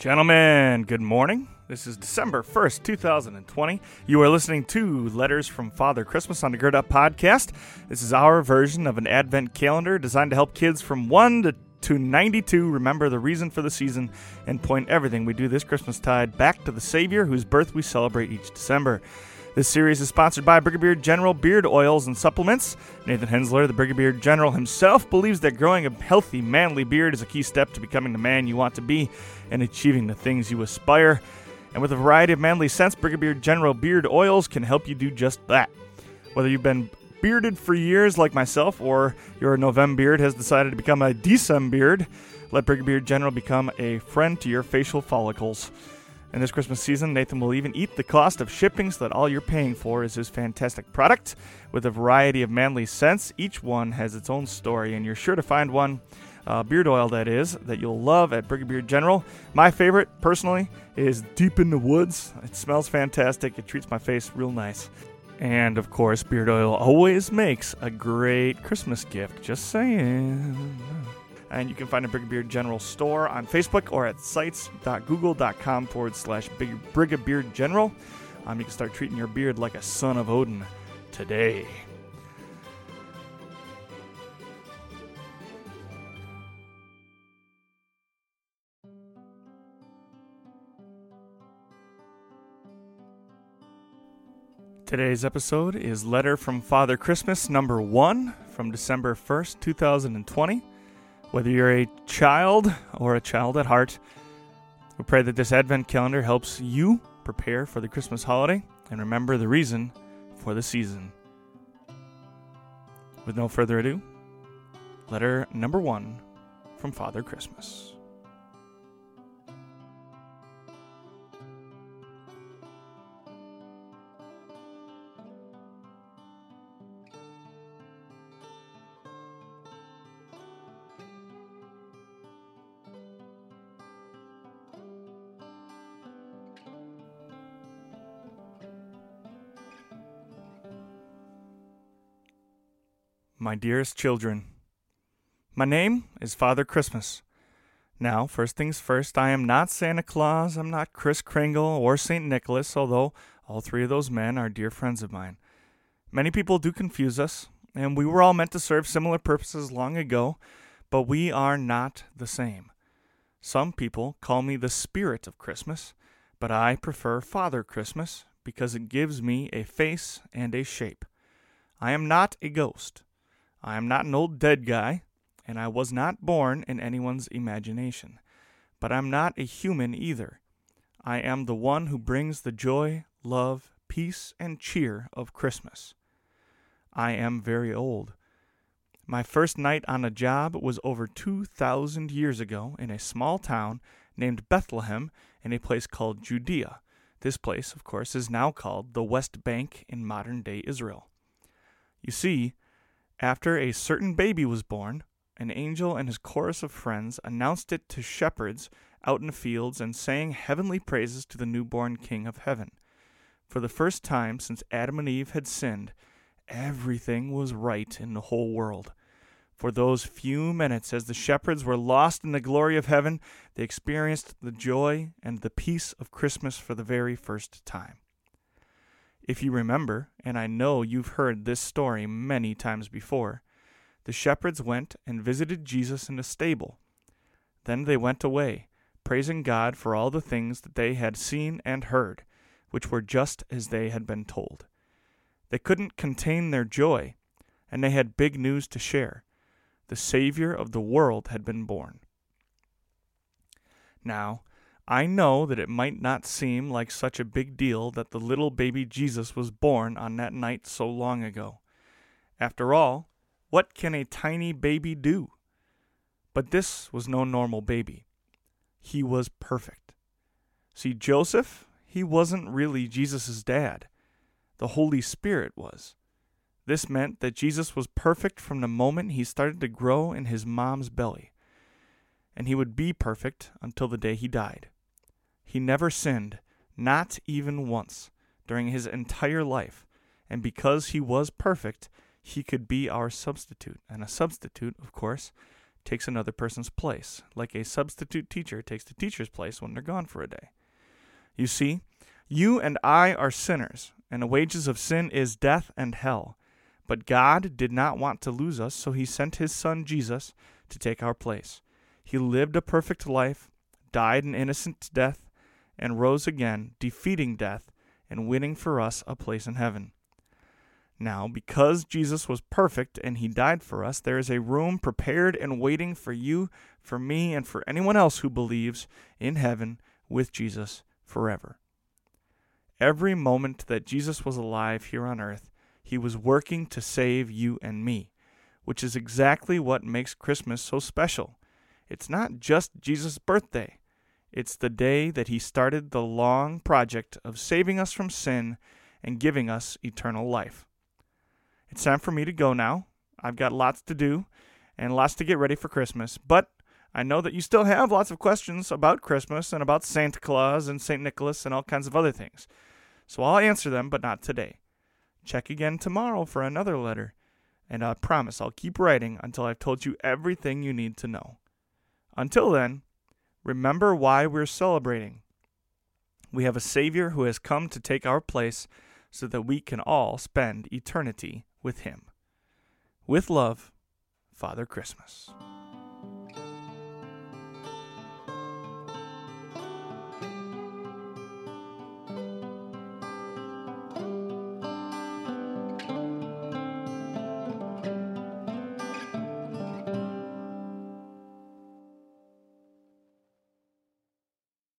Gentlemen, good morning. This is December 1st, 2020. You are listening to Letters from Father Christmas on the Gird Up podcast. This is our version of an Advent calendar designed to help kids from 1 to, to 92 remember the reason for the season and point everything we do this Christmas tide back to the Savior whose birth we celebrate each December. This series is sponsored by Brigadier General Beard Oils and Supplements. Nathan Hensler, the Brigadier General himself, believes that growing a healthy, manly beard is a key step to becoming the man you want to be and achieving the things you aspire. And with a variety of manly scents, Brigadier General Beard Oils can help you do just that. Whether you've been bearded for years like myself or your November beard has decided to become a December beard, let Brigadier General become a friend to your facial follicles. And this Christmas season, Nathan will even eat the cost of shipping so that all you're paying for is his fantastic product. With a variety of manly scents, each one has its own story, and you're sure to find one, uh, beard oil that is, that you'll love at Brigadier General. My favorite, personally, is Deep in the Woods. It smells fantastic, it treats my face real nice. And of course, beard oil always makes a great Christmas gift, just saying. And you can find a Brigadier General store on Facebook or at sites.google.com forward slash Brigadier General. Um, you can start treating your beard like a son of Odin today. Today's episode is Letter from Father Christmas number one from December 1st, 2020. Whether you're a child or a child at heart, we pray that this Advent calendar helps you prepare for the Christmas holiday and remember the reason for the season. With no further ado, letter number one from Father Christmas. My dearest children, my name is Father Christmas. Now, first things first, I am not Santa Claus, I'm not Kris Kringle or St. Nicholas, although all three of those men are dear friends of mine. Many people do confuse us, and we were all meant to serve similar purposes long ago, but we are not the same. Some people call me the spirit of Christmas, but I prefer Father Christmas because it gives me a face and a shape. I am not a ghost. I am not an old dead guy, and I was not born in anyone's imagination. But I'm not a human either. I am the one who brings the joy, love, peace, and cheer of Christmas. I am very old. My first night on a job was over 2,000 years ago in a small town named Bethlehem in a place called Judea. This place, of course, is now called the West Bank in modern day Israel. You see, after a certain baby was born, an angel and his chorus of friends announced it to shepherds out in the fields and sang heavenly praises to the newborn King of heaven. For the first time since Adam and Eve had sinned, everything was right in the whole world. For those few minutes, as the shepherds were lost in the glory of heaven, they experienced the joy and the peace of Christmas for the very first time. If you remember, and I know you've heard this story many times before, the shepherds went and visited Jesus in the stable. Then they went away, praising God for all the things that they had seen and heard, which were just as they had been told. They couldn't contain their joy, and they had big news to share. The Savior of the world had been born. Now, I know that it might not seem like such a big deal that the little baby Jesus was born on that night so long ago. After all, what can a tiny baby do? But this was no normal baby. He was perfect. See, Joseph, he wasn't really Jesus' dad. The Holy Spirit was. This meant that Jesus was perfect from the moment he started to grow in his mom's belly. And he would be perfect until the day he died. He never sinned, not even once, during his entire life, and because he was perfect, he could be our substitute. And a substitute, of course, takes another person's place, like a substitute teacher takes the teacher's place when they're gone for a day. You see, you and I are sinners, and the wages of sin is death and hell. But God did not want to lose us, so he sent his son Jesus to take our place. He lived a perfect life, died an innocent death, and rose again, defeating death and winning for us a place in heaven. Now, because Jesus was perfect and he died for us, there is a room prepared and waiting for you, for me, and for anyone else who believes in heaven with Jesus forever. Every moment that Jesus was alive here on earth, he was working to save you and me, which is exactly what makes Christmas so special. It's not just Jesus' birthday, it's the day that he started the long project of saving us from sin and giving us eternal life. It's time for me to go now. I've got lots to do and lots to get ready for Christmas, but I know that you still have lots of questions about Christmas and about Santa Claus and St. Nicholas and all kinds of other things. So I'll answer them, but not today. Check again tomorrow for another letter, and I promise I'll keep writing until I've told you everything you need to know. Until then, remember why we're celebrating. We have a Savior who has come to take our place so that we can all spend eternity with Him. With love, Father Christmas.